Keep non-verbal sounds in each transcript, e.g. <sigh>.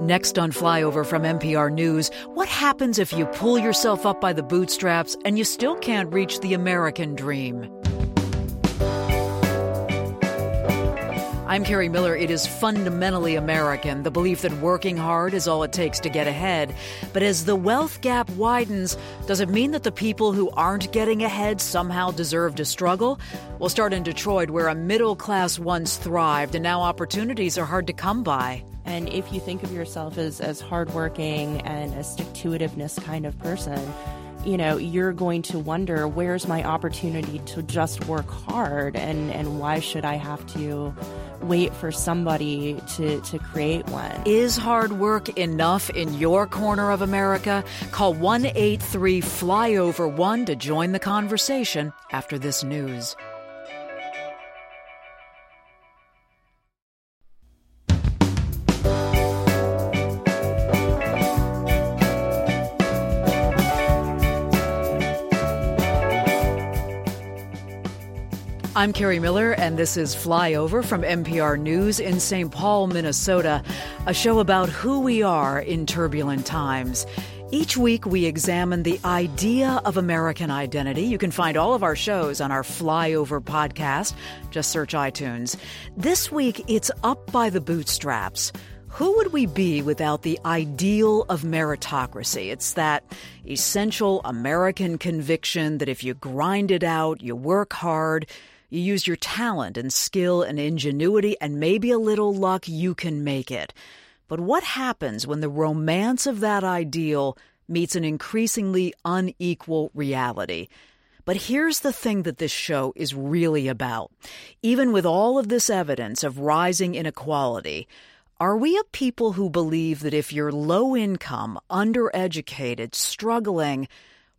Next on Flyover from NPR News, what happens if you pull yourself up by the bootstraps and you still can't reach the American dream? I'm Kerri Miller. It is fundamentally American, the belief that working hard is all it takes to get ahead. But as the wealth gap widens, does it mean that the people who aren't getting ahead somehow deserve to struggle? We'll start in Detroit, where a middle class once thrived, and now opportunities are hard to come by. And if you think of yourself as, as hardworking and a stick to itiveness kind of person, you know, you're going to wonder where's my opportunity to just work hard and, and why should I have to wait for somebody to, to create one? Is hard work enough in your corner of America? Call 1 833 Flyover 1 to join the conversation after this news. I'm Kerri Miller, and this is Flyover from NPR News in St. Paul, Minnesota, a show about who we are in turbulent times. Each week, we examine the idea of American identity. You can find all of our shows on our Flyover podcast. Just search iTunes. This week, it's Up by the Bootstraps. Who would we be without the ideal of meritocracy? It's that essential American conviction that if you grind it out, you work hard, you use your talent and skill and ingenuity and maybe a little luck, you can make it. But what happens when the romance of that ideal meets an increasingly unequal reality? But here's the thing that this show is really about. Even with all of this evidence of rising inequality, are we a people who believe that if you're low income, undereducated, struggling,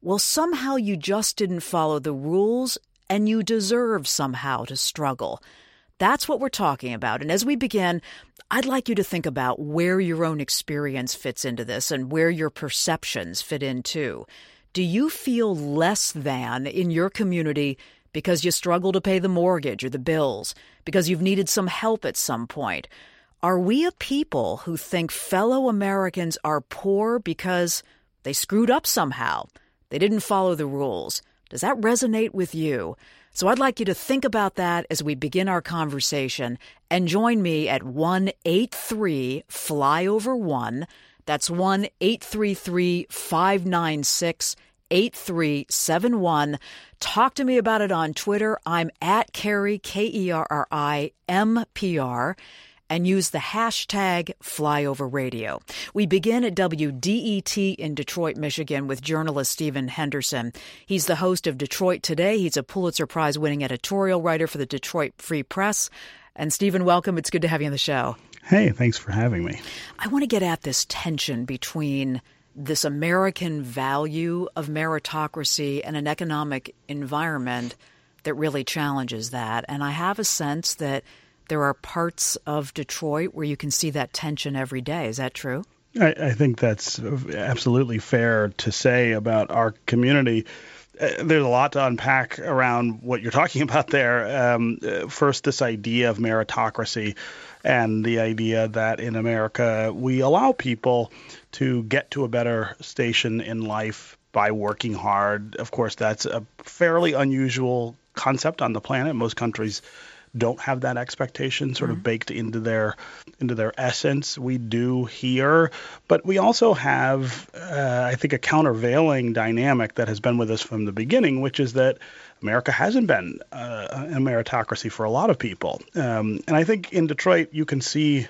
well, somehow you just didn't follow the rules and you deserve somehow to struggle. That's what we're talking about. And as we begin, I'd like you to think about where your own experience fits into this and where your perceptions fit in too. Do you feel less than in your community because you struggle to pay the mortgage or the bills, because you've needed some help at some point? Are we a people who think fellow Americans are poor because they screwed up somehow? They didn't follow the rules. Does that resonate with you? So I'd like you to think about that as we begin our conversation and join me at 183 Flyover 1. That's 1 833 596 8371. Talk to me about it on Twitter. I'm at Kerri, K E R R I M P R and use the hashtag flyoverradio. We begin at WDET in Detroit, Michigan with journalist Stephen Henderson. He's the host of Detroit Today. He's a Pulitzer Prize winning editorial writer for the Detroit Free Press. And Stephen, welcome. It's good to have you on the show. Hey, thanks for having me. I want to get at this tension between this American value of meritocracy and an economic environment that really challenges that. And I have a sense that there are parts of Detroit where you can see that tension every day. Is that true? I, I think that's absolutely fair to say about our community. Uh, there's a lot to unpack around what you're <laughs> talking about there. Um, uh, first, this idea of meritocracy and the idea that in America we allow people to get to a better station in life by working hard. Of course, that's a fairly unusual concept on the planet. Most countries don't have that expectation sort mm-hmm. of baked into their into their essence. We do here, but we also have, uh, I think, a countervailing dynamic that has been with us from the beginning, which is that America hasn't been uh, a meritocracy for a lot of people, um, and I think in Detroit you can see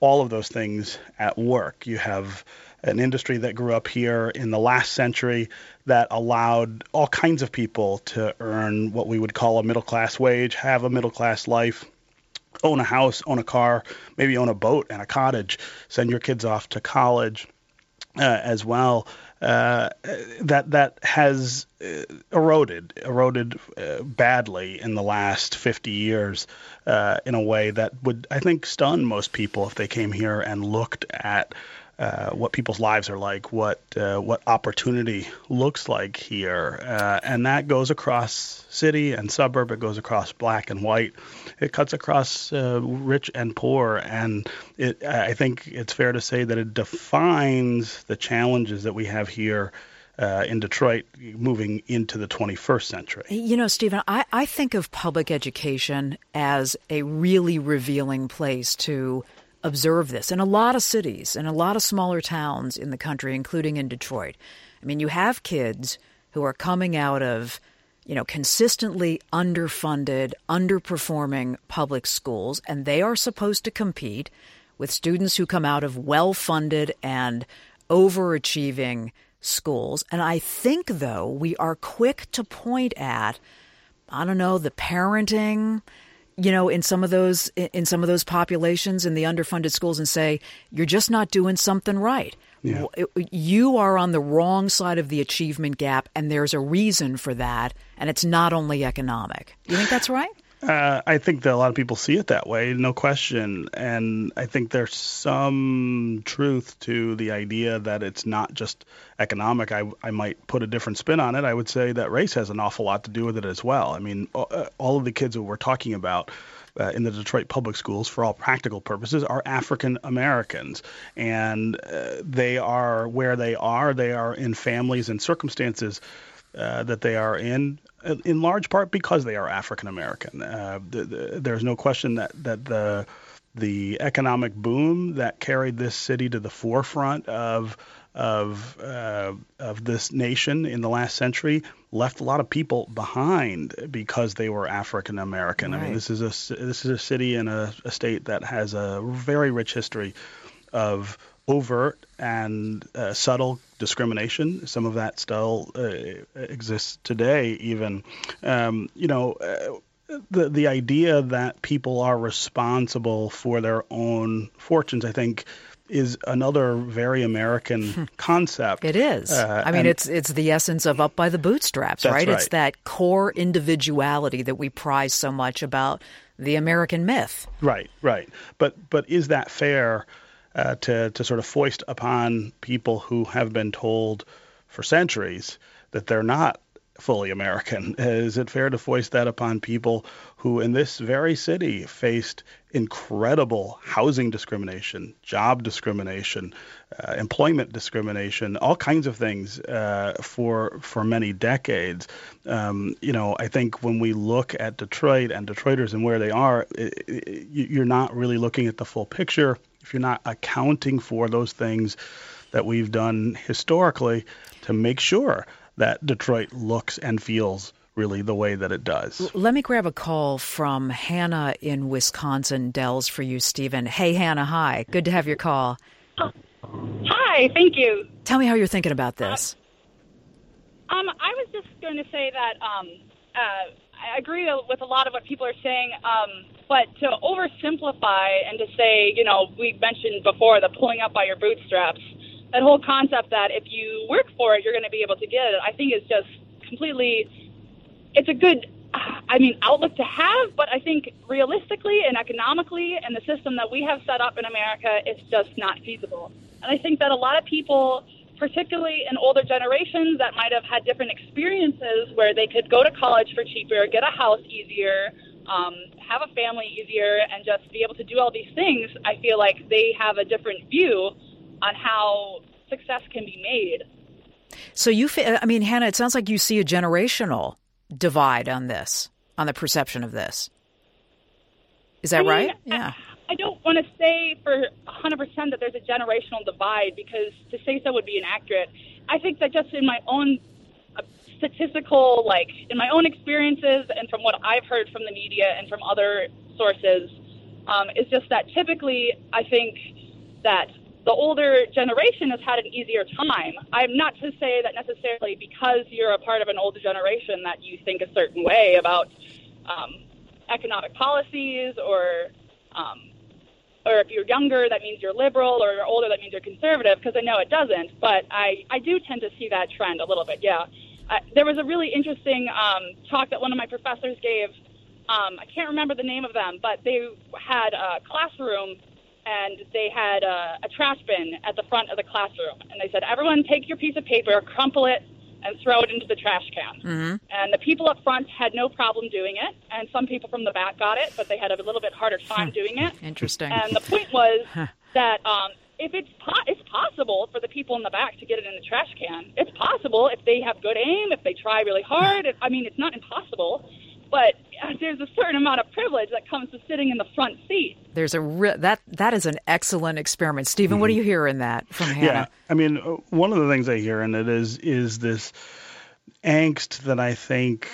all of those things at work. You have an industry that grew up here in the last century that allowed all kinds of people to earn what we would call a middle class wage, have a middle class life, own a house, own a car, maybe own a boat and a cottage, send your kids off to college uh, as well. Uh, that that has uh, eroded eroded uh, badly in the last 50 years uh, in a way that would I think stun most people if they came here and looked at uh, what people's lives are like, what uh, what opportunity looks like here, uh, and that goes across city and suburb. It goes across black and white. It cuts across uh, rich and poor, and it, I think it's fair to say that it defines the challenges that we have here. Uh, in Detroit moving into the 21st century. You know, Stephen, I, I think of public education as a really revealing place to observe this in a lot of cities, in a lot of smaller towns in the country, including in Detroit. I mean, you have kids who are coming out of, you know, consistently underfunded, underperforming public schools, and they are supposed to compete with students who come out of well funded and overachieving schools. And I think, though, we are quick to point at, I don't know, the parenting, you know, in some of those in some of those populations in the underfunded schools and say you're just not doing something right. Yeah. You are on the wrong side of the achievement gap, and there's a reason for that, and it's not only economic. You think that's right? Uh, I think that a lot of people see it that way, no question. And I think there's some truth to the idea that it's not just economic. I, I might put a different spin on it. I would say that race has an awful lot to do with it as well. I mean, all of the kids that we're talking about. Uh, in the Detroit public schools, for all practical purposes, are African Americans. And uh, they are where they are. They are in families and circumstances uh, that they are in in large part because they are African American. Uh, the, the, there's no question that that the the economic boom that carried this city to the forefront of of uh, of this nation in the last century left a lot of people behind because they were African American. Right. I mean, this is a this is a city and a, a state that has a very rich history of overt and uh, subtle discrimination. Some of that still uh, exists today, even. Um, you know, uh, the the idea that people are responsible for their own fortunes, I think. Is another very American hmm. concept. It is. Uh, I mean, it's it's the essence of up by the bootstraps, right? right? It's that core individuality that we prize so much about the American myth. Right, right. But but is that fair? Uh, to, to sort of foist upon people who have been told for centuries that they're not fully American. <laughs> Is it fair to foist that upon people who, in this very city, faced incredible housing discrimination, job discrimination, uh, employment discrimination, all kinds of things uh, for for many decades? Um, you know, I think when we look at Detroit and Detroiters and where they are, it, it, you're not really looking at the full picture if you're not accounting for those things that we've done historically to make sure that Detroit looks and feels really the way that it does. Let me grab a call from Hannah in Wisconsin Dells for you, Stephen. Hey, Hannah. Hi. Good to have your call. hi. Thank you. Tell me how you're thinking about this. Um, I was just going to say that um, uh, I agree with a lot of what people are saying, um, but to oversimplify and to say, you know, we mentioned before the pulling up by your bootstraps, that whole concept that if you work for it, you're going to be able to get it, I think is just completely, it's a good, I mean, outlook to have, but I think realistically and economically and the system that we have set up in America, it's just not feasible. And I think that a lot of people, particularly in older generations that might have had different experiences where they could go to college for cheaper, get a house easier, um, have a family easier, and just be able to do all these things, I feel like they have a different view on how success can be made. So you, I mean, Hannah, it sounds like you see a generational divide on this, on the perception of this. Is that I mean, right? Yeah. I don't want to say for 100% that there's a generational divide because to say so would be inaccurate. I think that just in my own statistical, like in my own experiences and from what I've heard from the media and from other sources, um, is just that typically I think that the older generation has had an easier time. I'm not to say that necessarily because you're a part of an older generation that you think a certain way about um, economic policies or um, or if you're younger, that means you're liberal, or you're older, that means you're conservative, because I know it doesn't. But I, I do tend to see that trend a little bit, yeah. Uh, there was a really interesting um, talk that one of my professors gave. Um, I can't remember the name of them, but they had a classroom and they had a, a trash bin at the front of the classroom. And they said, everyone take your piece of paper, crumple it, and throw it into the trash can. Mm-hmm. And the people up front had no problem doing it, and some people from the back got it, but they had a little bit harder time doing it. Interesting. And the point was <laughs> that um, if it's po- it's possible for the people in the back to get it in the trash can, it's possible if they have good aim, if they try really hard. If, I mean, it's not impossible, but there's a certain amount of privilege that comes to sitting in the front seat. There's a re- that that is an excellent experiment, Stephen. What do you hear in that from Hannah? Yeah, I mean, uh, one of the things I hear in it is is this angst that I think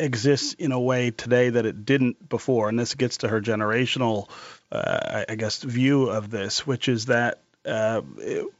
exists in a way today that it didn't before, and this gets to her generational, uh, I guess, view of this, which is that uh,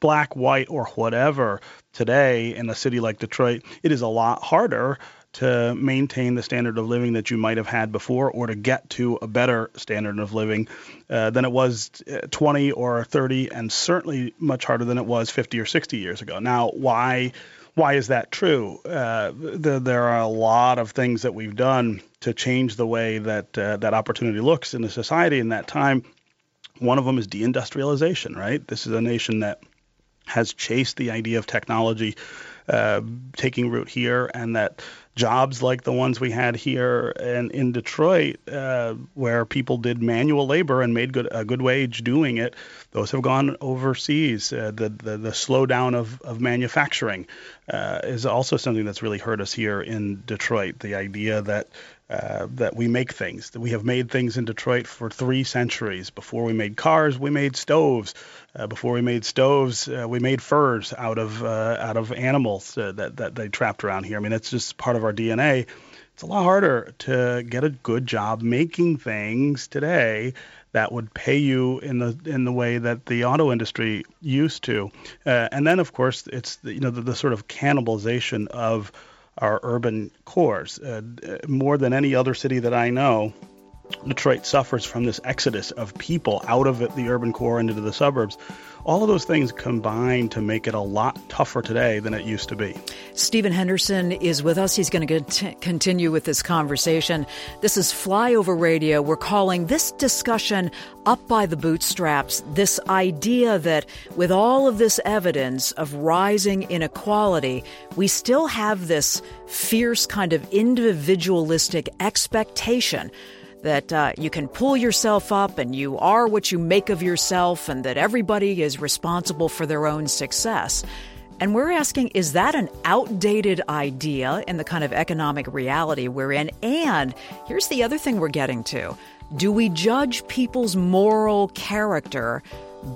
black, white, or whatever today in a city like Detroit, it is a lot harder to maintain the standard of living that you might have had before or to get to a better standard of living uh, than it was uh, 20 or 30 and certainly much harder than it was 50 or 60 years ago. Now, why why is that true? Uh, the, there are a lot of things that we've done to change the way that uh, that opportunity looks in the society in that time. One of them is deindustrialization, right? This is a nation that has chased the idea of technology uh, taking root here, and that jobs like the ones we had here in, in Detroit, uh, where people did manual labor and made good a good wage doing it, those have gone overseas. Uh, the, the the slowdown of of manufacturing uh, is also something that's really hurt us here in Detroit. The idea that uh, that we make things. That we have made things in Detroit for three centuries. Before we made cars, we made stoves. Uh, before we made stoves, uh, we made furs out of uh, out of animals uh, that that they trapped around here. I mean, it's just part of our DNA. It's a lot harder to get a good job making things today that would pay you in the in the way that the auto industry used to. And then, of course, it's the, you know the, the sort of cannibalization of our urban cores. Uh, more than any other city that I know, Detroit suffers from this exodus of people out of the urban core into the suburbs. All of those things combine to make it a lot tougher today than it used to be. Stephen Henderson is with us. He's going to continue with this conversation. This is Flyover Radio. We're calling this discussion Up by the Bootstraps. This idea that with all of this evidence of rising inequality, we still have this fierce kind of individualistic expectation that uh, you can pull yourself up and you are what you make of yourself and that everybody is responsible for their own success. And we're asking, is that an outdated idea in the kind of economic reality we're in? And here's the other thing we're getting to. Do we judge people's moral character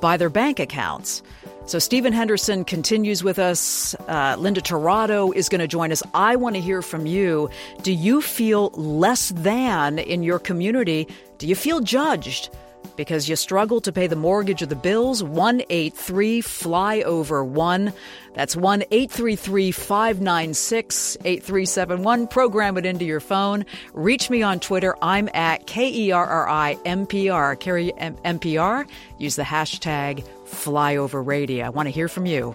by their bank accounts? So Stephen Henderson continues with us. Uh, Linda Tirado is going to join us. I want to hear from you. Do you feel less than in your community? Do you feel judged? Because you struggle to pay the mortgage or the bills? 183 flyover 1. That's 1 833 596 8371. Program it into your phone. Reach me on Twitter. I'm at K E R R I M P R. Kerri MPR. Use the hashtag Flyover Radio. I want to hear from you.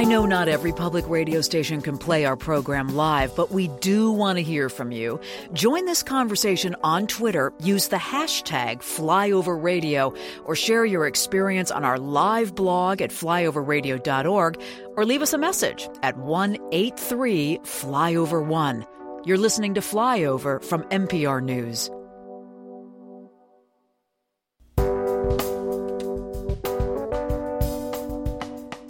I know not every public radio station can play our program live, but we do want to hear from you. Join this conversation on Twitter. Use the hashtag flyoverradio or share your experience on our live blog at flyoverradio.org or leave us a message at 183 Flyover 1. You're listening to Flyover from NPR News.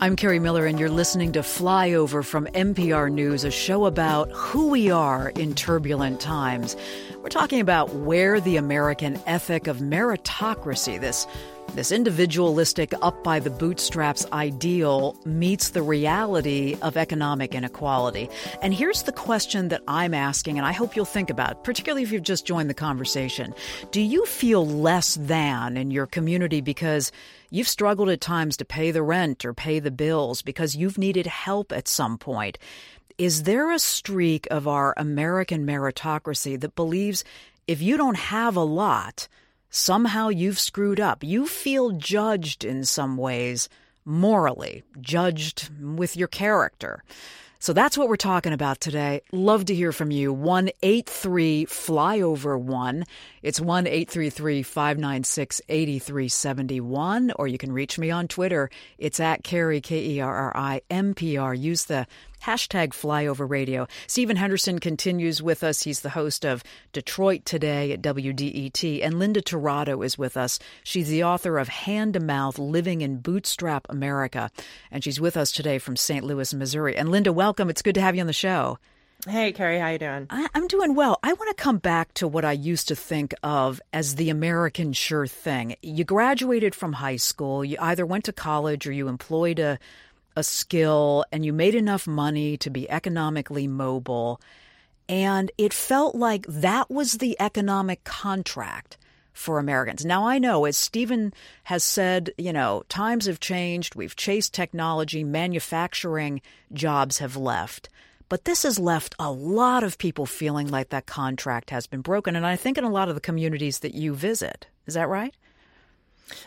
I'm Kerri Miller, and you're listening to Flyover from NPR News, a show about who we are in turbulent times. We're talking about where the American ethic of meritocracy, this this individualistic, up by the bootstraps ideal meets the reality of economic inequality. And here's the question that I'm asking, and I hope you'll think about, particularly if you've just joined the conversation. Do you feel less than in your community because you've struggled at times to pay the rent or pay the bills because you've needed help at some point? Is there a streak of our American meritocracy that believes if you don't have a lot, somehow you've screwed up. You feel judged in some ways, morally, judged with your character. So that's what we're talking about today. Love to hear from you. 183 flyover 1. It's 1 833 596 8371. Or you can reach me on Twitter. It's at Kerri, K E R R I M P R. Use the Hashtag flyover radio. Stephen Henderson continues with us. He's the host of Detroit Today at WDET. And Linda Tirado is with us. She's the author of Hand to Mouth Living in Bootstrap America. And she's with us today from St. Louis, Missouri. And Linda, welcome. It's good to have you on the show. Hey, Kerri, how you doing? I, am doing well. I want to come back to what I used to think of as the American sure thing. You graduated from high school, you either went to college or you employed a a skill and you made enough money to be economically mobile. And it felt like that was the economic contract for Americans. Now, I know, as Stephen has said, you know, times have changed. We've chased technology, manufacturing jobs have left. But this has left a lot of people feeling like that contract has been broken. And I think in a lot of the communities that you visit. Is that right?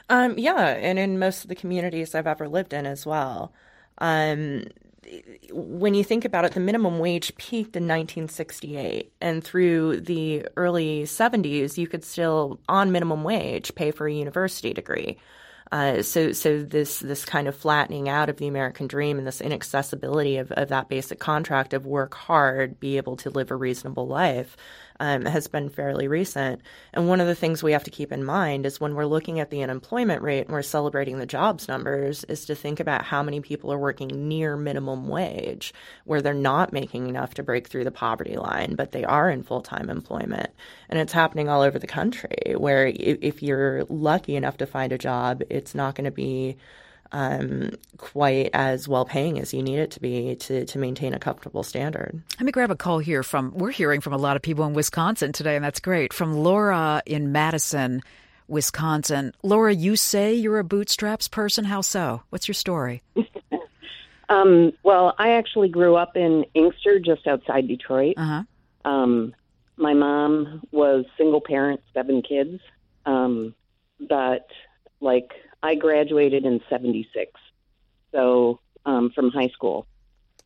Um, yeah, and in most of the communities I've ever lived in as well. Um, when you think about it, the minimum wage peaked in 1968, and through the early 70s, you could still, on minimum wage, pay for a university degree. Uh, so, so this this kind of flattening out of the American dream and this inaccessibility of, of that basic contract of work hard, be able to live a reasonable life, um, has been fairly recent. And one of the things we have to keep in mind is when we're looking at the unemployment rate and we're celebrating the jobs numbers, is to think about how many people are working near minimum wage, where they're not making enough to break through the poverty line, but they are in full time employment. And it's happening all over the country, where if you're lucky enough to find a job, it's not going to be um, quite as well paying as you need it to be to, to maintain a comfortable standard. Let me grab a call here from, we're hearing from a lot of people in Wisconsin today, and that's great. From Laura in Madison, Wisconsin. Laura, you say you're a bootstraps person. How so? What's your story? <laughs> um, well, I actually grew up in Inkster, just outside Detroit. Uh-huh. Um, my mom was single parent, seven kids. Um, but like I graduated in 76, so um, from high school.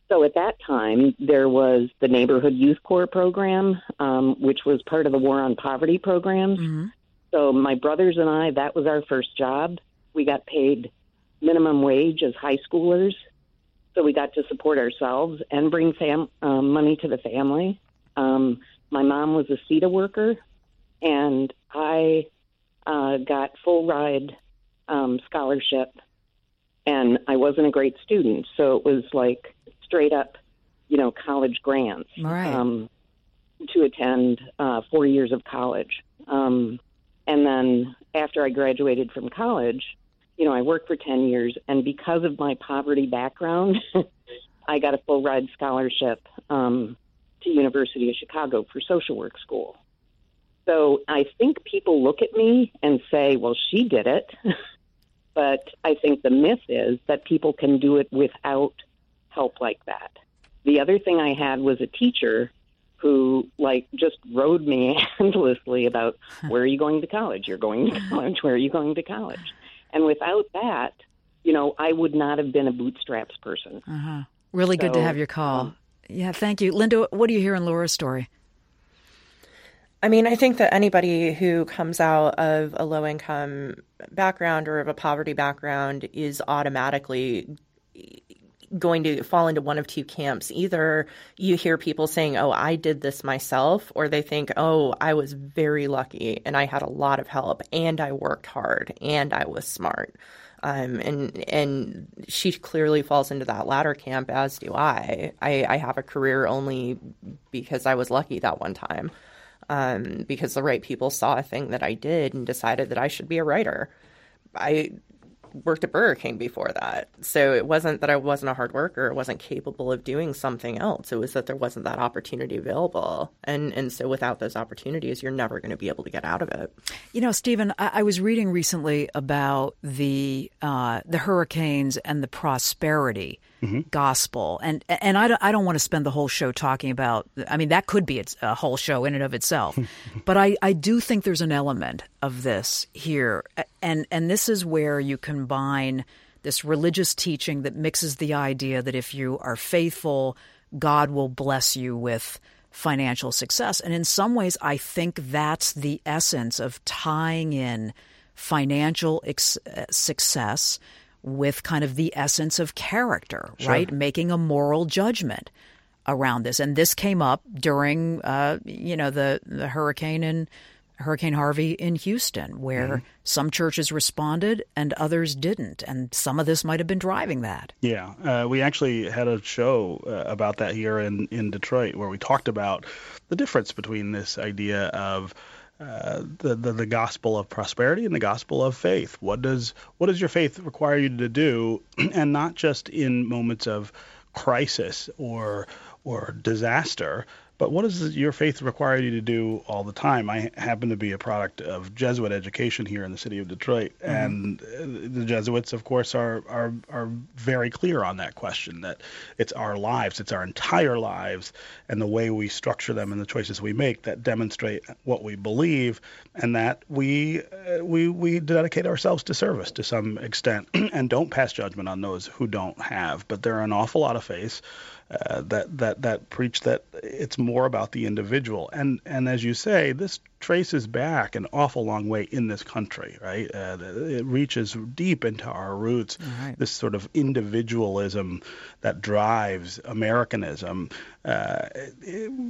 So at that time, there was the Neighborhood Youth Corps program, um, which was part of the War on Poverty programs. Mm-hmm. So my brothers and I, that was our first job. We got paid minimum wage as high schoolers. So we got to support ourselves and bring fam- um, money to the family. Um, my mom was a CETA worker, and I uh, got full ride um, scholarship, and I wasn't a great student, so it was like straight up, you know, college grants right. um, to attend uh, four years of college. Um, and then after I graduated from college, you know, I worked for 10 years, and because of my poverty background, <laughs> I got a full ride scholarship um, to University of Chicago for social work school. So I think people look at me and say, well, she did it. <laughs> But I think the myth is that people can do it without help like that. The other thing I had was a teacher who like just rode me <laughs> endlessly about where are you going to college? You're going to <laughs> college. Where are you going to college? And without that, you know, I would not have been a bootstraps person. Uh-huh. Really so, good to have your call. Um, yeah, thank you, Linda. What do you hear in Laura's story? I mean, I think that anybody who comes out of a low income background or of a poverty background is automatically going to fall into one of two camps. Either you hear people saying, Oh, I did this myself, or they think, Oh, I was very lucky and I had a lot of help and I worked hard and I was smart. Um, and and she clearly falls into that latter camp, as do I. I. I have a career only because I was lucky that one time um, because the right people saw a thing that I did and decided that I should be a writer. I worked at Burger King before that. So it wasn't that I wasn't a hard worker, it wasn't capable of doing something else. It was that there wasn't that opportunity available. And and so without those opportunities, you're never going to be able to get out of it. You know, Stephen, I, I was reading recently about the uh, the hurricanes and the prosperity mm-hmm. gospel. And and I don't, I don't want to spend the whole show talking about. I mean, that could be a whole show in and of itself. <laughs> but I, I do think there's an element of this here, and and this is where you combine this religious teaching that mixes the idea that if you are faithful, God will bless you with financial success. And in some ways, I think that's the essence of tying in financial ex- uh, success with kind of the essence of character, sure. right? Making a moral judgment around this. And this came up during, uh, you know, the, the hurricane in Hurricane Harvey in Houston, where mm-hmm. some churches responded and others didn't. And some of this might have been driving that. Yeah. Uh, we actually had a show uh, about that here in, in Detroit where we talked about the difference between this idea of uh, the, the, the gospel of prosperity and the gospel of faith. What does what does your faith require you to do, <clears throat> and not just in moments of crisis or or disaster, but what does your faith require you to do all the time? I happen to be a product of Jesuit education here in the city of Detroit, mm-hmm. and uh, the Jesuits, of course, are, are are very clear on that question. That it's our lives, it's our entire lives, and the way we structure them and the choices we make that demonstrate what we believe, and that we uh, we we dedicate ourselves to service to some extent, <clears throat> and don't pass judgment on those who don't have. But there are an awful lot of faiths uh, that that that preach that it's more about the individual. And and as you say, this traces back an awful long way in this country, right? Uh, it reaches deep into our roots. Right. This sort of individualism that drives Americanism, uh,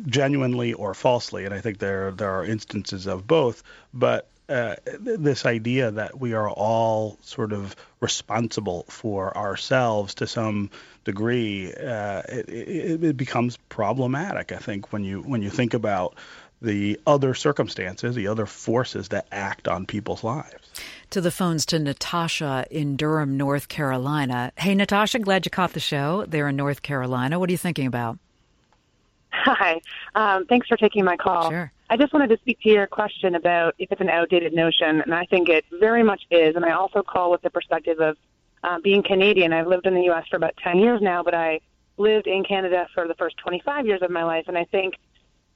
genuinely or falsely. And I think there there are instances of both, but uh, this idea that we are all sort of responsible for ourselves to some degree, uh, it, it, it, becomes problematic. I think when you when you think about the other circumstances, the other forces that act on people's lives. To the phones to Natasha in Durham, North Carolina. Hey, Natasha, glad you caught the show there in North Carolina. What are you thinking about? Hi. Um, thanks for taking my call. Sure. I just wanted to speak to your question about if it's an outdated notion, and I think it very much is. And I also call with the perspective of uh, being Canadian. I've lived in the U.S. for about 10 years now, but I lived in Canada for the first 25 years of my life, and I think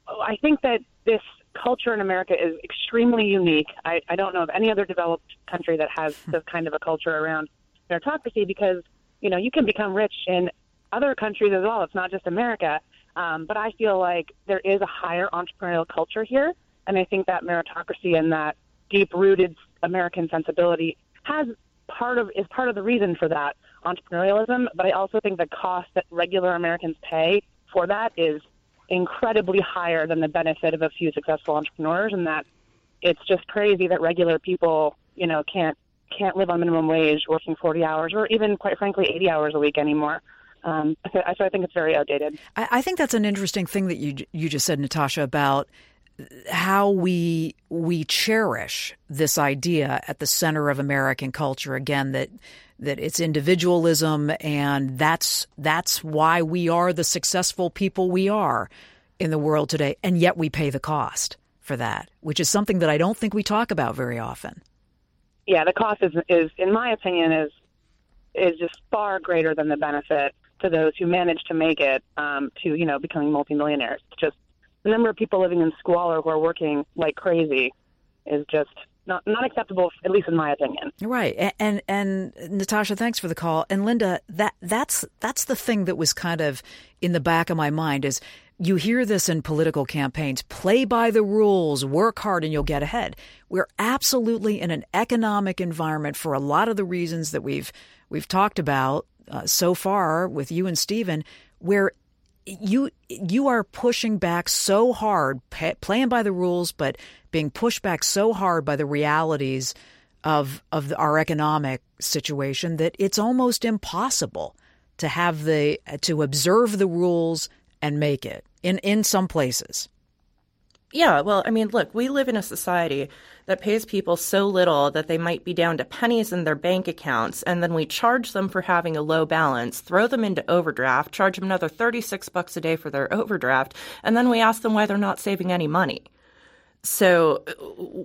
I think that this culture in America is extremely unique. I, I don't know of any other developed country that has this kind of a culture around meritocracy because you know you can become rich in other countries as well. It's not just America. Um, but I feel like there is a higher entrepreneurial culture here, and I think that meritocracy and that deep-rooted American sensibility has part of is part of the reason for that entrepreneurialism. But I also think the cost that regular Americans pay for that is incredibly higher than the benefit of a few successful entrepreneurs, and that it's just crazy that regular people, you know, can't can't live on minimum wage, working 40 hours, or even, quite frankly, 80 hours a week anymore. Um, so, so I think it's very outdated. I, I think that's an interesting thing that you you just said, Natasha, about how we we cherish this idea at the center of American culture again that that it's individualism and that's that's why we are the successful people we are in the world today and yet we pay the cost for that which is something that I don't think we talk about very often. Yeah, the cost is is in my opinion is is just far greater than the benefit to those who manage to make it um, to you know becoming multimillionaires. Just the number of people living in squalor who are working like crazy is just not not acceptable, at least in my opinion. Right, and, and and, Natasha, thanks for the call. And Linda, that that's that's the thing that was kind of in the back of my mind is you hear this in political campaigns: play by the rules, work hard, and you'll get ahead. We're absolutely in an economic environment for a lot of the reasons that we've we've talked about uh, so far with you and Stephen, where you you are pushing back so hard, pay, playing by the rules, but being pushed back so hard by the realities of of the, our economic situation that it's almost impossible to have the to observe the rules and make it in in some places. Yeah, well, I mean, look, we live in a society that pays people so little that they might be down to pennies in their bank accounts, and then we charge them for having a low balance, throw them into overdraft, charge them another 36 bucks a day for their overdraft, and then we ask them why they're not saving any money. So uh,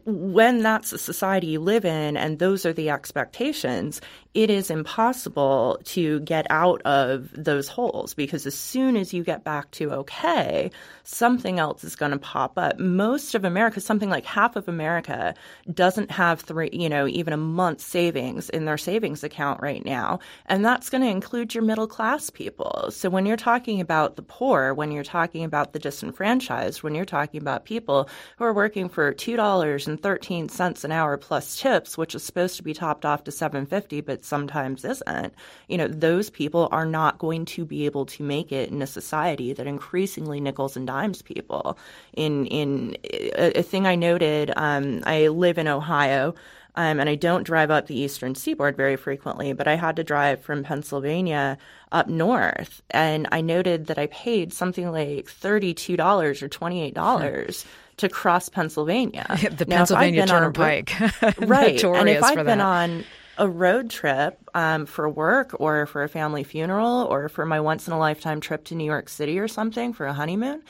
when that's the society you live in and those are the expectations, it is impossible to get out of those holes because as soon as you get back to okay, something else is going to pop up. Most of America, something like half of America, doesn't have three, you know, even a month's savings in their savings account right now. And that's going to include your middle class people. So when you're talking about the poor, when you're talking about the disenfranchised, when you're talking about people who are working for $2.13 an hour plus tips, which is supposed to be topped off to 750 but sometimes isn't, you know, those people are not going to be able to make it in a society that increasingly nickels and dimes people. In in a, a thing I noted, um, I live in Ohio. Um, and I don't drive up the eastern seaboard very frequently, but I had to drive from Pennsylvania up north. And I noted that I paid something like $32 or $28 <laughs> to cross Pennsylvania. <laughs> the now, Pennsylvania Turnpike. <laughs> right. and if I've been that. on a road trip um, for work or for a family funeral or for my once in a lifetime trip to New York City or something for a honeymoon,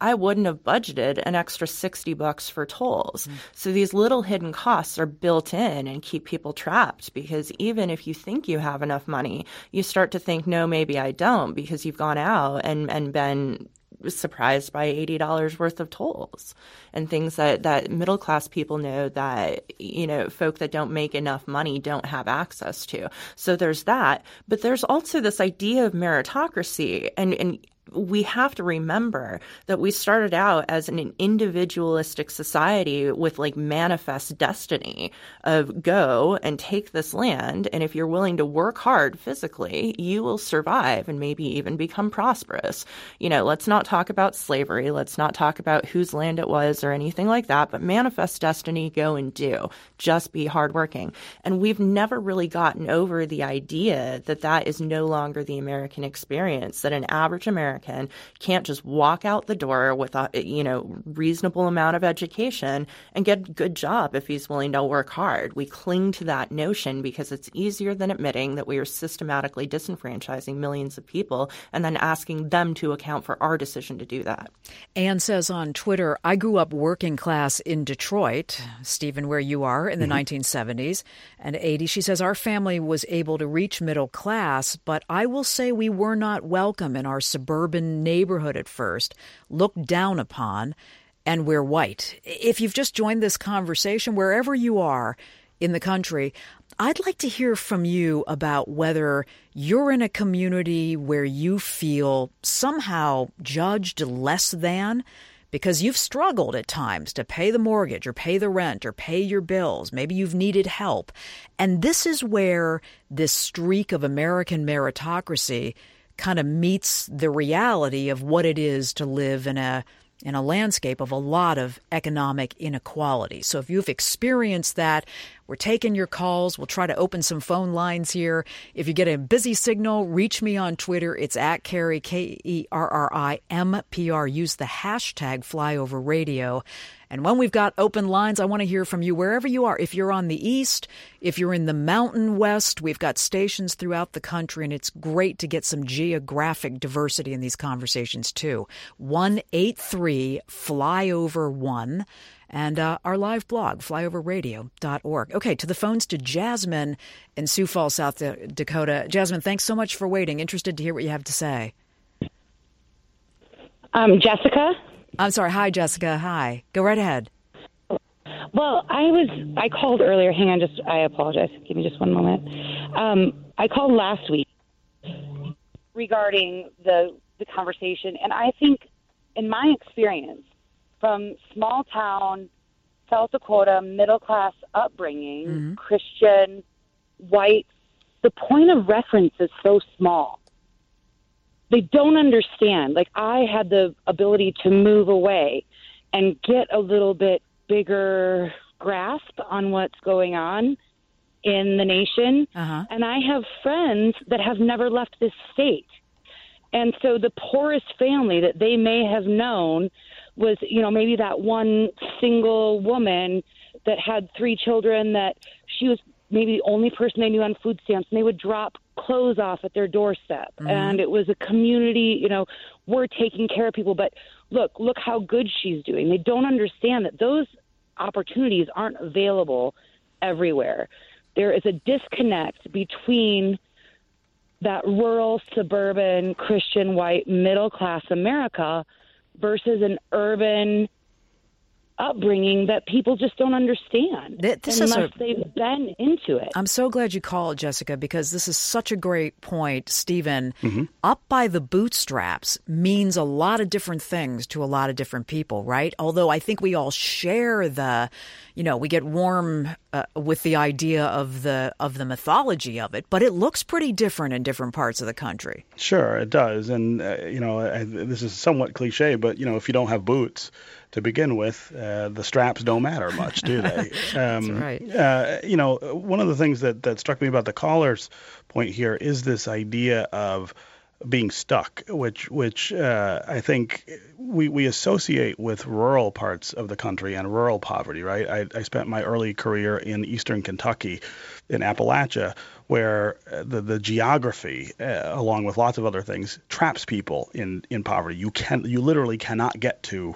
I wouldn't have budgeted an extra 60 bucks for tolls. Mm. So these little hidden costs are built in and keep people trapped because even if you think you have enough money, you start to think, no, maybe I don't because you've gone out and, and been surprised by $80 worth of tolls and things that, that middle class people know that, you know, folk that don't make enough money don't have access to. So there's that. But there's also this idea of meritocracy. And, and we have to remember that we started out as an individualistic society with like manifest destiny of go and take this land. And if you're willing to work hard physically, you will survive and maybe even become prosperous. You know, let's not talk about slavery. Let's not talk about whose land it was or anything like that, but manifest destiny, go and do. Just be hardworking. And we've never really gotten over the idea that that is no longer the American experience, that an average American American can't just walk out the door with a you know reasonable amount of education and get a good job if he's willing to work hard. We cling to that notion because it's easier than admitting that we are systematically disenfranchising millions of people and then asking them to account for our decision to do that. Anne says on Twitter, I grew up working class in Detroit, Stephen, where you are, in the mm-hmm. 1970s and 80s. She says, Our family was able to reach middle class, but I will say we were not welcome in our suburban suburban neighborhood at first, looked down upon, and we're white. If you've just joined this conversation, wherever you are in the country, I'd like to hear from you about whether you're in a community where you feel somehow judged less than because you've struggled at times to pay the mortgage or pay the rent or pay your bills. Maybe you've needed help. And this is where this streak of American meritocracy kind of meets the reality of what it is to live in a in a landscape of a lot of economic inequality. So if you've experienced that, we're taking your calls. We'll try to open some phone lines here. If you get a busy signal, reach me on Twitter. It's at Kerri, K E R R I M P R. Use the hashtag flyover radio. And when we've got open lines, I want to hear from you wherever you are. If you're on the East, if you're in the Mountain West, we've got stations throughout the country, and it's great to get some geographic diversity in these conversations, too. 183 Flyover 1 and uh, our live blog, flyoverradio.org. Okay, to the phones to Jasmine in Sioux Falls, South Dakota. Jasmine, thanks so much for waiting. Interested to hear what you have to say. Um, Jessica? I'm sorry. Hi, Jessica. Hi. Go right ahead. Well, I was I called earlier. Hang on, just I apologize. Give me just one moment. Um, I called last week regarding the the conversation, and I think, in my experience, from small town South Dakota middle class upbringing, mm-hmm. Christian, white, the point of reference is so small they don't understand. Like I had the ability to move away and get a little bit bigger grasp on what's going on in the nation. Uh-huh. And I have friends that have never left this state. And so the poorest family that they may have known was, you know, maybe that one single woman that had three children that she was maybe the only person they knew on food stamps and they would drop clothes off at their doorstep. Mm-hmm. and it was a community you know we're taking care of people. But look look how good she's doing. They don't understand that those opportunities aren't available everywhere. There is a disconnect between that rural suburban christian white middle class america versus an urban upbringing that people just don't understand Th- this is unless a- they've been into it I'm so glad you called, Jessica, because this is such a great point, Stephen. Mm-hmm. Up by the bootstraps means a lot of different things to a lot of different people, right? Although I think we all share the, you know, we get warm uh, with the idea of the of the mythology of it, but it looks pretty different in different parts of the country. Sure, it does, and uh, you know, I, this is somewhat cliche, but you know, if you don't have boots to begin with, uh, the straps don't matter much, do they? <laughs> Um, right. Uh, you know, one of the things that that struck me about the caller's point here is this idea of being stuck, which which uh, I think we, we associate with rural parts of the country and rural poverty, right? I, I spent my early career in eastern Kentucky, in Appalachia, where uh, the the geography, uh, along with lots of other things, traps people in in poverty. You can you literally cannot get to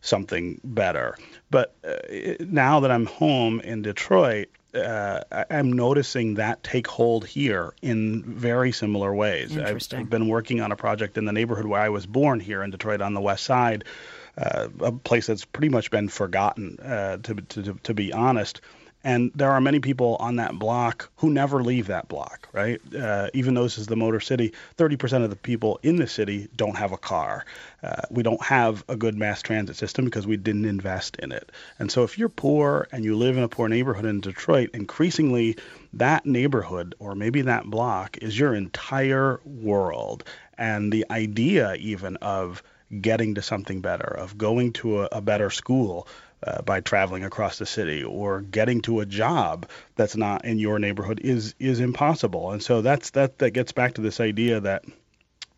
something better. But uh, now that I'm home in Detroit, uh, I'm noticing that take hold here in very similar ways. I've, Interesting. I've been working on a project in the neighborhood where I was born here in Detroit on the west side, uh, a place that's pretty much been forgotten, uh, to, to, to be honest. And there are many people on that block who never leave that block, right? Uh, even though this is the Motor City, 30% of the people in the city don't have a car. Uh, we don't have a good mass transit system because we didn't invest in it. And so if you're poor and you live in a poor neighborhood in Detroit, increasingly that neighborhood or maybe that block is your entire world. And the idea, even of getting to something better, of going to a, a better school uh, by traveling across the city, or getting to a job that's not in your neighborhood is is impossible. And so that's that that gets back to this idea that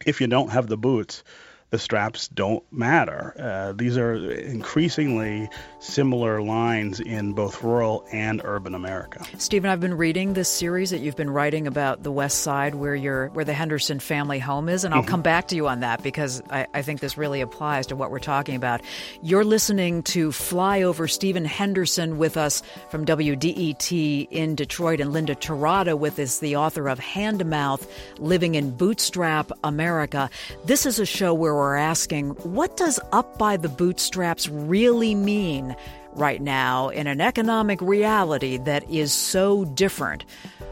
if you don't have the boots, the straps don't matter. Uh, these are increasingly similar lines in both rural and urban America. Stephen, I've been reading this series that you've been writing about the West Side, where your where the Henderson family home is, and I'll come back to you on that because I, I think this really applies to what we're talking about. You're listening to Flyover Stephen Henderson with us from WDET in Detroit, and Linda Tirado with us, the author of Hand to Mouth: Living in Bootstrap America. This is a show where we're asking, what does up by the bootstraps really mean? right now in an economic reality that is so different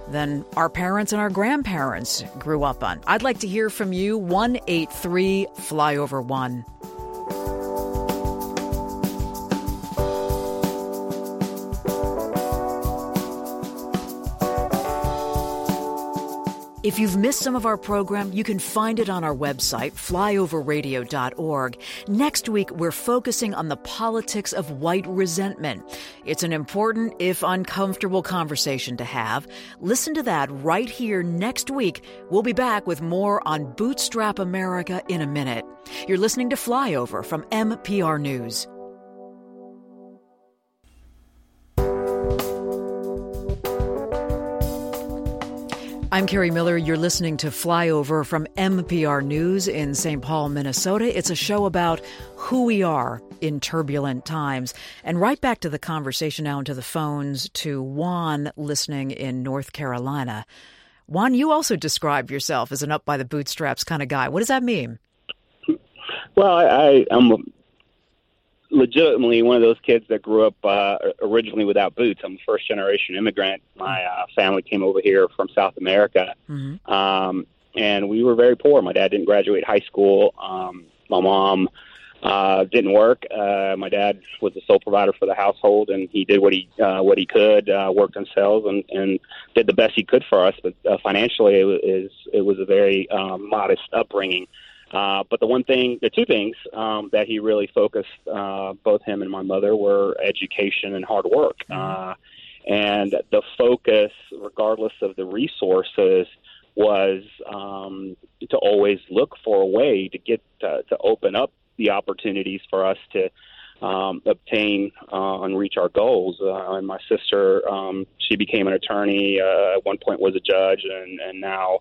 than our parents and our grandparents grew up on. I'd like to hear from you 183 flyover 1. If you've missed some of our program, you can find it on our website, flyoverradio.org. Next week, we're focusing on the politics of white resentment. It's an important, if uncomfortable, conversation to have. Listen to that right here next week. We'll be back with more on Bootstrap America in a minute. You're listening to Flyover from MPR News. I'm Kerri Miller. You're listening to Flyover from MPR News in St. Paul, Minnesota. It's a show about who we are in turbulent times. And right back to the conversation now into the phones to Juan listening in North Carolina. Juan, you also describe yourself as an up by the bootstraps kind of guy. What does that mean? Well, I, I I'm legitimately one of those kids that grew up uh, originally without boots. I'm a first generation immigrant. My uh, family came over here from South America, Mm-hmm. um, and we were very poor. My dad didn't graduate high school. Um, my mom uh, didn't work. Uh, my dad was the sole provider for the household, and he did what he uh, what he could. Uh, worked in sales and, and did the best he could for us. But uh, financially, it was it was a very um, modest upbringing. Uh, but the one thing, the two things um, that he really focused, uh, both him and my mother, were education and hard work. Uh, and the focus, regardless of the resources, was um, to always look for a way to get to, to open up the opportunities for us to um, obtain uh, and reach our goals. Uh, and my sister, um, she became an attorney. Uh, at one point, was a judge, and and now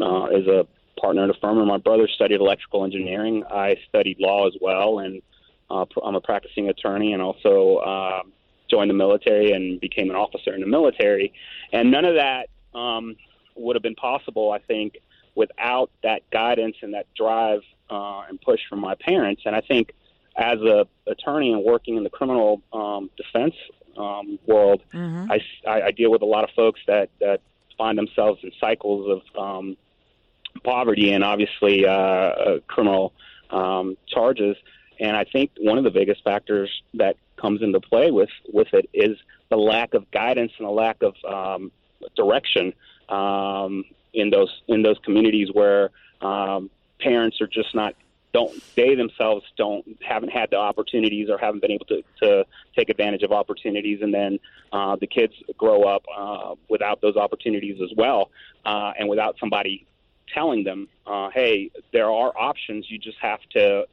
uh, is a partner in a firm. And my brother studied electrical engineering. I studied law as well, and uh, I'm a practicing attorney, and also uh, joined the military and became an officer in the military. And none of that um, would have been possible, I think, without that guidance and that drive uh, and push from my parents. And I think as a attorney and working in the criminal um, defense um, world, mm-hmm. I, I, I deal with a lot of folks that, that find themselves in cycles of um, poverty and obviously uh, uh, criminal um, charges. And I think one of the biggest factors that comes into play with, with it is the lack of guidance and the lack of um, direction um, in those in those communities where um, parents are just not don't they themselves don't haven't had the opportunities or haven't been able to, to take advantage of opportunities and then uh, the kids grow up uh, without those opportunities as well uh, and without somebody telling them uh, hey there are options you just have to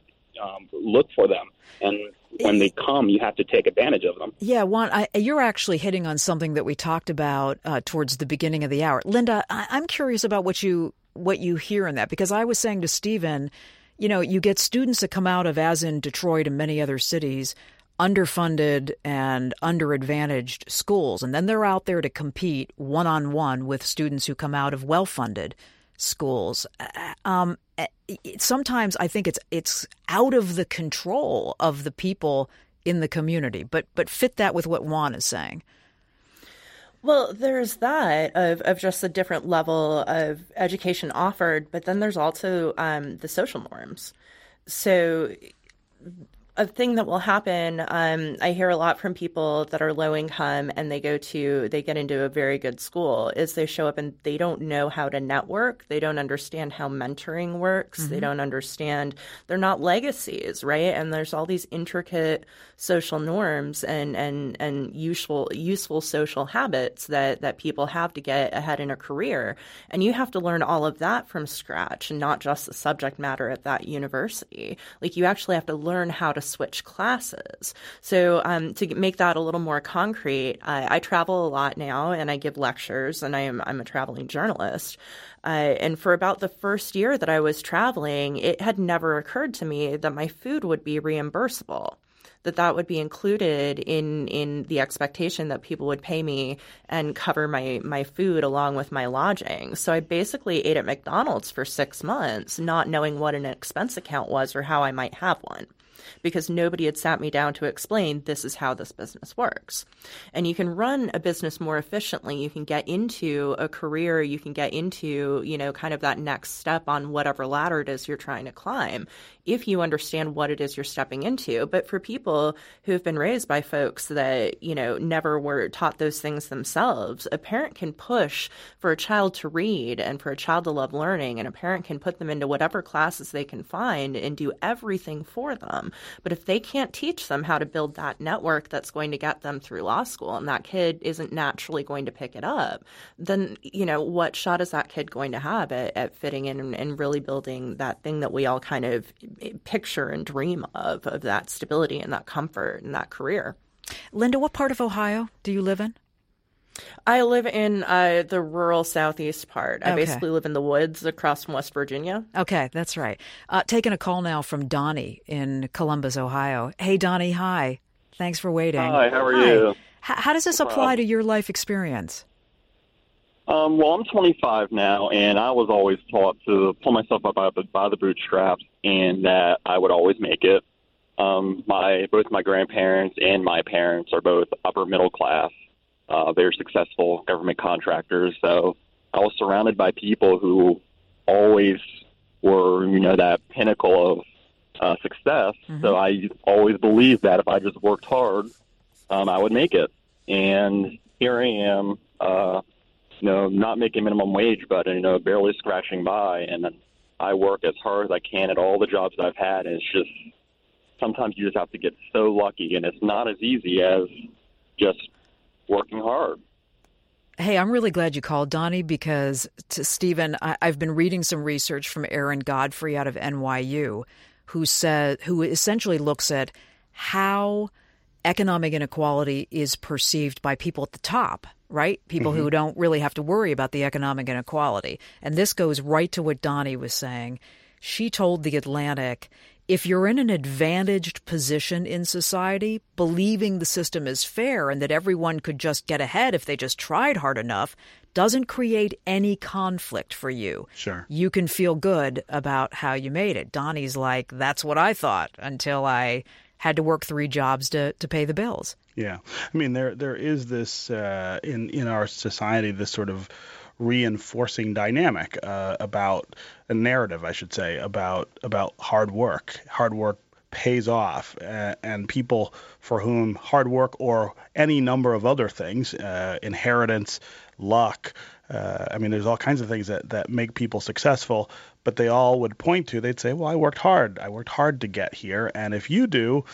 um, look for them and when they come, you have to take advantage of them. Yeah, Juan, I, you're actually hitting on something that we talked about uh, towards the beginning of the hour. Linda, I, I'm curious about what you what you hear in that because I was saying to Stephen, you know, you get students that come out of, as in Detroit and many other cities, underfunded and underadvantaged schools. And then they're out there to compete one on one with students who come out of well funded schools. Uh, um, eh, sometimes I think it's it's out of the control of the people in the community. But but fit that with what Juan is saying. Well, there's that of, of just the different level of education offered, but then there's also um, the social norms. So a thing that will happen. Um, i hear a lot from people that are low income and they go to they get into a very good school is they show up and they don't know how to network. They don't understand how mentoring works. Mm-hmm. they don't understand they're not legacies right? And there's all these intricate social norms and and and useful useful social habits that that people have to get ahead in a career. And you have to learn all of that from scratch and not just the subject matter at that university. Like you actually have to learn how to switch classes. So um, to make that a little more concrete, I, I, travel a lot now and I give lectures and I am I'm a traveling journalist. Uh, and for about the first year that I was traveling, it had never occurred to me that my food would be reimbursable that that would be included in in the expectation that people would pay me and cover my my food along with my lodging. So I basically ate at McDonald's for 6 months not knowing what an expense account was or how I might have one because nobody had sat me down to explain this is how this business works. And you can run a business more efficiently. You can get into a career, you can get into, you know, kind of that next step on whatever ladder it is you're trying to climb if you understand what it is you're stepping into. But for people who have been raised by folks that, you know, never were taught those things themselves, a parent can push for a child to read and for a child to love learning, and a parent can put them into whatever classes they can find and do everything for them. But if they can't teach them how to build that network that's going to get them through law school and that kid isn't naturally going to pick it up, then, you know, what shot is that kid going to have at, at fitting in and, and really building that thing that we all kind of picture and dream of, of that stability and that comfort and that career. Linda, what part of Ohio do you live in? I live in uh, the rural southeast part. I okay. basically live in the woods across from West Virginia. Okay, that's right. Uh, taking a call now from Donnie in Columbus, Ohio. Hey, Donnie, hi. Thanks for waiting. Hi, how are hi. you? H- how does this apply to your life experience? Um, well, I'm 25 now, and I was always taught to pull myself up by the, by the bootstraps, and that I would always make it. Um, my both my grandparents and my parents are both upper middle class. Uh, they're successful government contractors, so I was surrounded by people who always were, you know, that pinnacle of uh, success. Mm-hmm. So I always believed that if I just worked hard, um, I would make it. And here I am. Uh, you know, not making minimum wage, but you know, barely scratching by. And I work as hard as I can at all the jobs I've had, and it's just sometimes you just have to get so lucky, and it's not as easy as just working hard. Hey, I'm really glad you called, Donnie, because to Stephen, I, have been reading some research from Erin Godfrey out of NYU, who said who essentially looks at how economic inequality is perceived by people at the top, right? People mm-hmm. who don't really have to worry about the economic inequality. And this goes right to what Donnie was saying. She told The Atlantic if you're in an advantaged position in society, believing the system is fair and that everyone could just get ahead if they just tried hard enough doesn't create any conflict for you. Sure. You can feel good about how you made it. Donnie's like, that's what I thought until I had to work three jobs to, to pay the bills. Yeah. I mean, there there is this uh, in, in our society, this sort of reinforcing dynamic uh, about a narrative, I should say, about about hard work. Hard work pays off, uh, and people for whom hard work or any number of other things, uh, inheritance, luck. Uh, I mean, there's all kinds of things that, that make people successful, but they all would point to, they'd say, Well, I worked hard. I worked hard to get here. And if you do,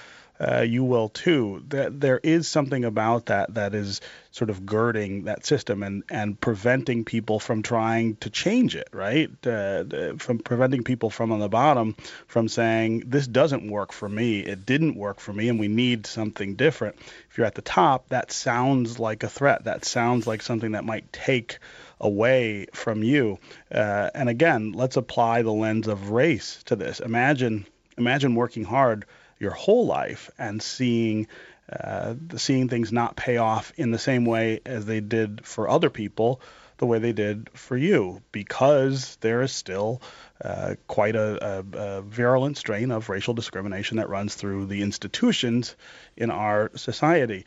uh, you will too. That there is something about that that is sort of girding that system and and preventing people from trying to change it, right? Uh, from preventing people from on the bottom from saying this doesn't work for me, it didn't work for me, and we need something different. If you're at the top, that sounds like a threat. That sounds like something that might take away from you. Uh, and again, let's apply the lens of race to this. Imagine imagine working hard your whole life and seeing uh, seeing things not pay off in the same way as they did for other people, the way they did for you, because there is still uh, quite a, a, a, virulent strain of racial discrimination that runs through the institutions in our society.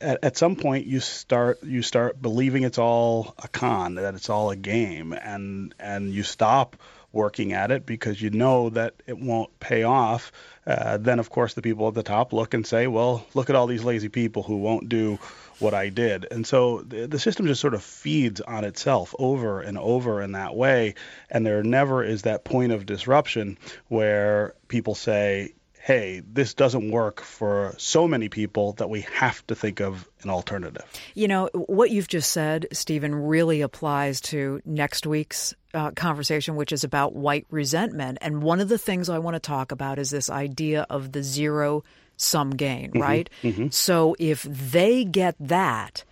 At, at, some point, you start you start believing it's all a con, that it's all a game, and and you stop working at it because you know that it won't pay off, uh, then of course the people at the top look and say, well, look at all these lazy people who won't do what I did. And so the, the system just sort of feeds on itself over and over in that way. And there never is that point of disruption where people say, hey, this doesn't work for so many people that we have to think of an alternative. You know, what you've just said, Stephen, really applies to next week's uh, conversation, which is about white resentment. And one of the things I want to talk about is this idea of the zero sum gain, mm-hmm, right? Mm-hmm. So if they get that,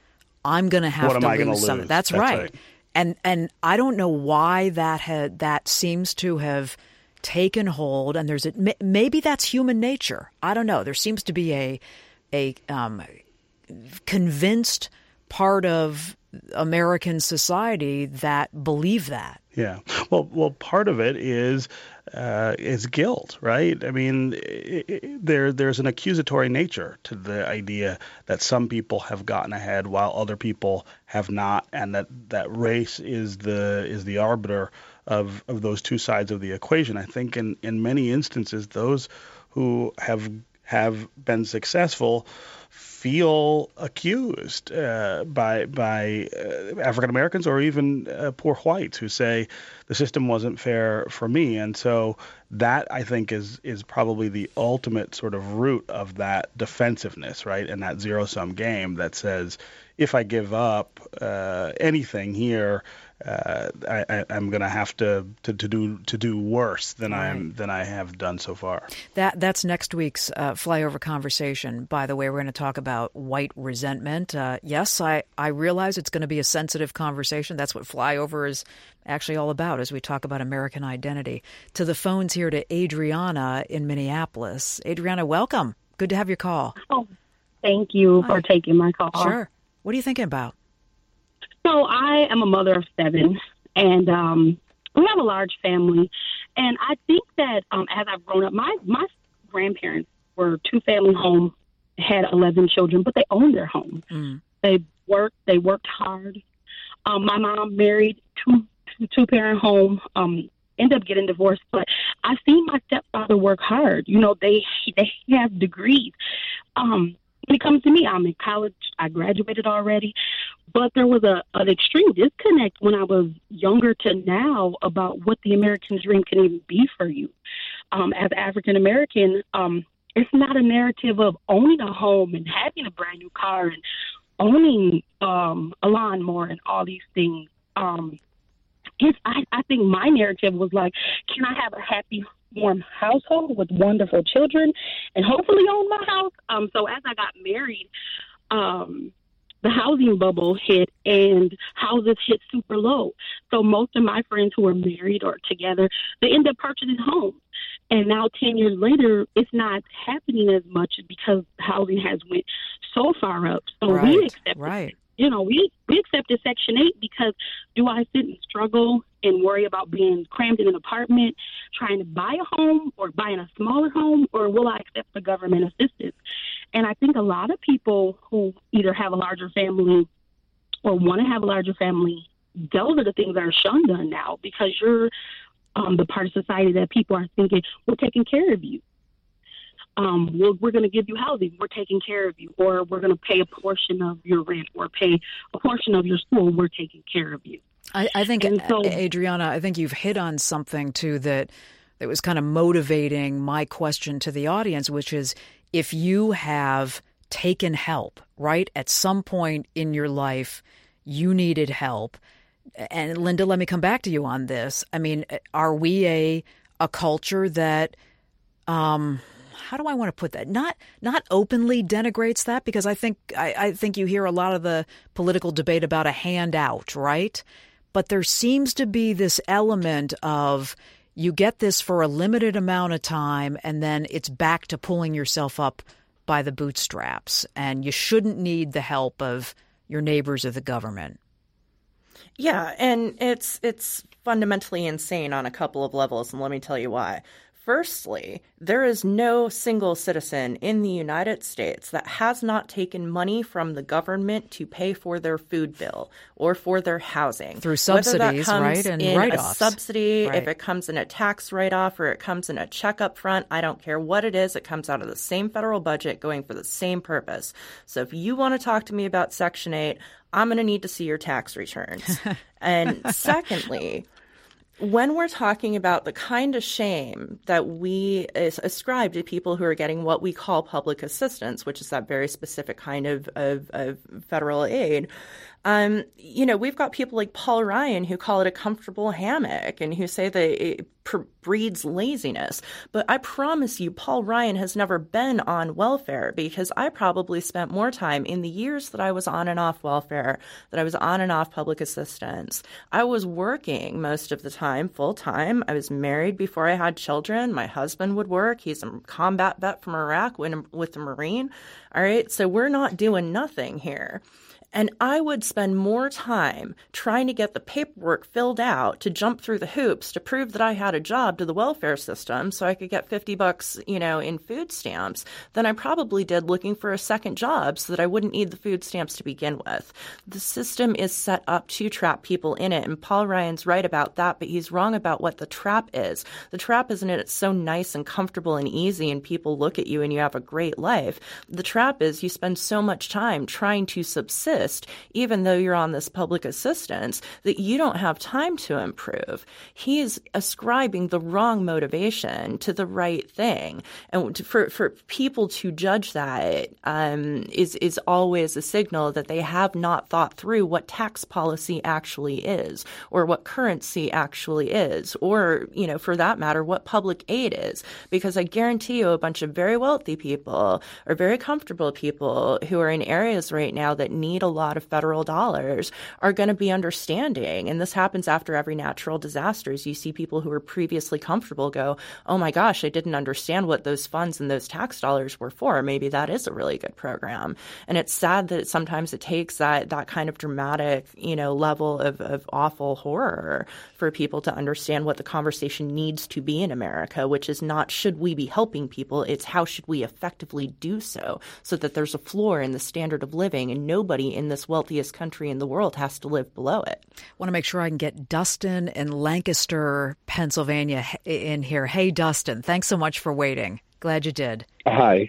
I'm going to have to lose some. That's, That's right. right. And and I don't know why that had that seems to have taken hold and there's a maybe that's human nature i don't know there seems to be a a um, convinced part of american society that believe that yeah well well part of it is uh, is guilt, right? I mean, it, it, there there's an accusatory nature to the idea that some people have gotten ahead while other people have not, and that that race is the is the arbiter of, of those two sides of the equation. I think in, in many instances, those who have have been successful feel accused uh, by by uh, African Americans or even uh, poor whites who say the system wasn't fair for me, and so that I think is is probably the ultimate sort of root of that defensiveness, right, and that zero sum game that says if I give up uh, anything here, uh, I, am going to have to, to do to do worse than right. I'm than I have done so far. That that's next week's uh, flyover conversation. By the way, we're going to talk about white resentment. Uh, yes, I I realize it's going to be a sensitive conversation. That's what flyover is actually all about as we talk about American identity. To the phones here to Adriana in Minneapolis. Adriana, welcome. Good to have your call. Oh, thank you Hi. for taking my call. Sure. What are you thinking about? So I am a mother of seven, and um, we have a large family. And I think that um, as I've grown up, my my grandparents were two family home, had eleven children, but they owned their home. Mm. They worked. They worked hard. Um, my mom married two two parent home. Um, end up getting divorced, but I seen my stepfather work hard. You know, they they have degrees. Um, when it comes to me, I'm in college. I graduated already, but there was a an extreme disconnect when I was younger to now about what the American dream can even be for you. Um, as African American, um, it's not a narrative of owning a home and having a brand new car and owning um, a lawnmower and all these things. Um, his I, I think my narrative was like, can I have a happy warm household with wonderful children and hopefully own my house. Um so as I got married, um the housing bubble hit and houses hit super low. So most of my friends who are married or together, they end up purchasing homes. And now 10 years later, it's not happening as much because housing has went so far up. So right, we accept right you know, we we accepted Section Eight because do I sit and struggle and worry about being crammed in an apartment, trying to buy a home or buying a smaller home, or will I accept the government assistance? And I think a lot of people who either have a larger family or want to have a larger family, those are the things that are shunned on now because you're um, the part of society that people are thinking we're taking care of you um, we're, we're going to give you housing, we're taking care of you, or we're going to pay a portion of your rent or pay a portion of your school, we're taking care of you. I, I think, so, Adriana, I think you've hit on something too that that was kind of motivating my question to the audience, which is if you have taken help, right? At some point in your life, you needed help. And Linda, let me come back to you on this. I mean, are we a a culture that um, how do I want to put that? Not not openly denigrates that because I think I, I think you hear a lot of the political debate about a handout, right? But there seems to be this element of you get this for a limited amount of time and then it's back to pulling yourself up by the bootstraps and you shouldn't need the help of your neighbors or the government. Yeah, and it's it's fundamentally insane on a couple of levels and let me tell you why. Firstly, there is no single citizen in the United States that has not taken money from the government to pay for their food bill or for their housing. Through subsidies, right? And write-offs. A subsidy, right. if it comes in a tax write off or it comes in a check up front, I don't care what it is, it comes out of the same federal budget going for the same purpose. So if you want to talk to me about Section 8, I'm going to need to see your tax returns. <laughs> and secondly, when we're talking about the kind of shame that we ascribe to people who are getting what we call public assistance, which is that very specific kind of, of, of federal aid, um, you know, we've got people like Paul Ryan who call it a comfortable hammock and who say that it breeds laziness. But I promise you, Paul Ryan has never been on welfare because I probably spent more time in the years that I was on and off welfare, that I was on and off public assistance. I was working most of the time, full time. I was married before I had children. My husband would work. He's a combat vet from Iraq with the Marine. All right. So we're not doing nothing here. And I would spend more time trying to get the paperwork filled out to jump through the hoops to prove that I had a job to the welfare system so I could get 50 bucks, you know, in food stamps than I probably did looking for a second job so that I wouldn't need the food stamps to begin with. The system is set up to trap people in it. And Paul Ryan's right about that, but he's wrong about what the trap is. The trap isn't it it's so nice and comfortable and easy and people look at you and you have a great life. The trap is you spend so much time trying to subsist even though you're on this public assistance, that you don't have time to improve. He is ascribing the wrong motivation to the right thing. And for, for people to judge that um, is is always a signal that they have not thought through what tax policy actually is, or what currency actually is, or, you know, for that matter, what public aid is. Because I guarantee you a bunch of very wealthy people or very comfortable people who are in areas right now that need a a lot of federal dollars are going to be understanding. And this happens after every natural disasters. You see people who were previously comfortable go, oh my gosh, I didn't understand what those funds and those tax dollars were for. Maybe that is a really good program. And it's sad that sometimes it takes that, that kind of dramatic, you know, level of, of awful horror for people to understand what the conversation needs to be in America, which is not should we be helping people, it's how should we effectively do so so that there's a floor in the standard of living and nobody in this wealthiest country in the world has to live below it. I want to make sure I can get Dustin in Lancaster, Pennsylvania in here. Hey, Dustin, thanks so much for waiting. Glad you did. Hi.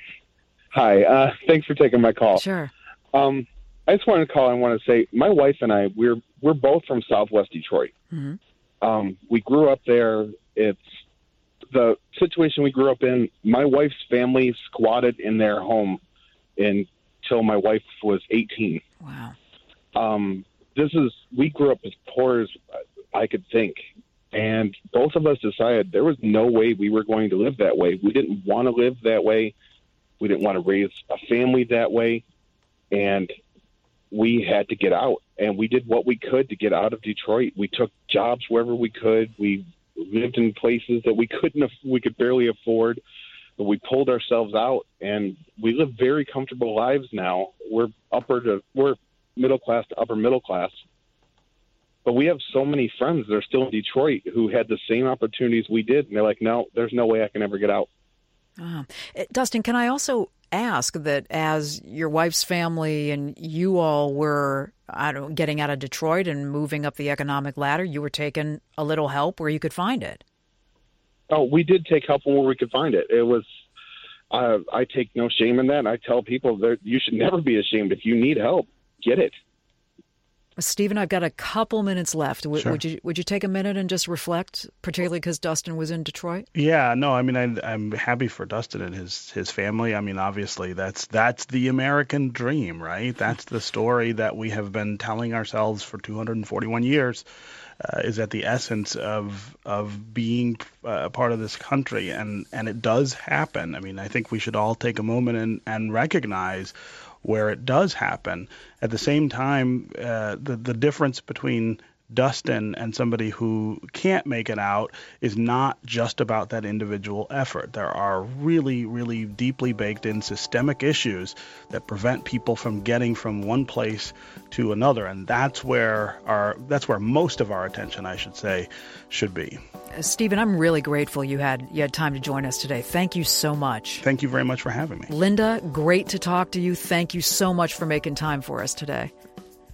Hi. Uh, thanks for taking my call. Sure. Um, I just wanted to call and want to say my wife and I we're we're both from Southwest Detroit. Mm-hmm. Um, we grew up there. It's the situation we grew up in. My wife's family squatted in their home in until my wife was 18. Wow. Um, this is we grew up as poor as I could think. And both of us decided there was no way we were going to live that way. We didn't want to live that way. We didn't want to raise a family that way. And we had to get out. And we did what we could to get out of Detroit. We took jobs wherever we could. We lived in places that we couldn't, we could barely afford. But we pulled ourselves out, and we live very comfortable lives now. We're upper to, we're middle class to upper middle class. But we have so many friends that are still in Detroit who had the same opportunities we did, and they're like, "No, there's no way I can ever get out." Uh, Dustin, can I also ask that as your wife's family and you all were I don't getting out of Detroit and moving up the economic ladder, you were taking a little help where you could find it. Oh, we did take help where we could find it. It was. Uh, I take no shame in that. I tell people that you should never be ashamed. If you need help, get it. Stephen, I've got a couple minutes left. W- Sure. Would you would you take a minute and just reflect, particularly because Dustin was in Detroit? Yeah, no, I mean, I, I'm happy for Dustin and his his family. I mean, obviously, that's that's the American dream, right? That's the story that we have been telling ourselves for 241 years. Uh, is at the essence of of being uh, a part of this country, and and it does happen. I mean, I think we should all take a moment and and recognize where it does happen. At the same time, uh, the the difference between Dustin and somebody who can't make it out is not just about that individual effort. There are really, really deeply baked in systemic issues that prevent people from getting from one place to another, and that's where our that's where most of our attention, I should say, should be. Uh, Stephen, I'm really grateful you had you had time to join us today. Thank you so much. Thank you very much for having me. Linda, great to talk to you. Thank you so much for making time for us today.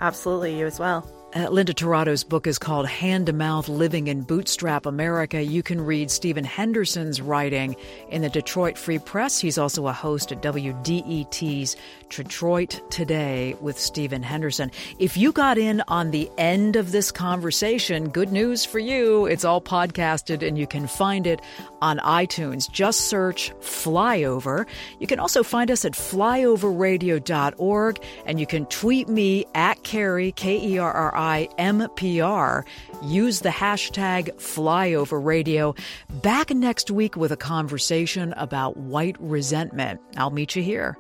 Absolutely, you as well. Uh, Linda Tirado's book is called Hand to Mouth Living in Bootstrap America. You can read Stephen Henderson's writing in the Detroit Free Press. He's also a host at WDET's Detroit Today with Stephen Henderson. If you got in on the end of this conversation, good news for you. It's all podcasted and you can find it on iTunes. Just search Flyover. You can also find us at flyoverradio.org and you can tweet me at Kerri, K E R R I M P R. Use the hashtag FlyoverRadio. Back next week with a conversation about white resentment. I'll meet you here.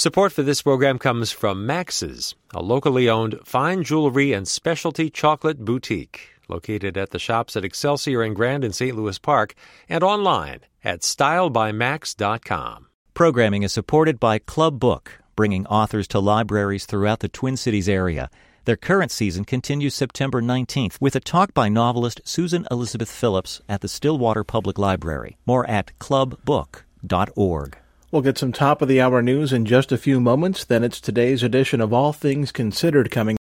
Support for this program comes from Max's, a locally owned fine jewelry and specialty chocolate boutique located at the shops at Excelsior and Grand in St. Louis Park and online at stylebymax.com. Programming is supported by Club Book, bringing authors to libraries throughout the Twin Cities area. Their current season continues September 19th with a talk by novelist Susan Elizabeth Phillips at the Stillwater Public Library. More at clubbook.org. We'll get some top of the hour news in just a few moments. Then it's today's edition of All Things Considered coming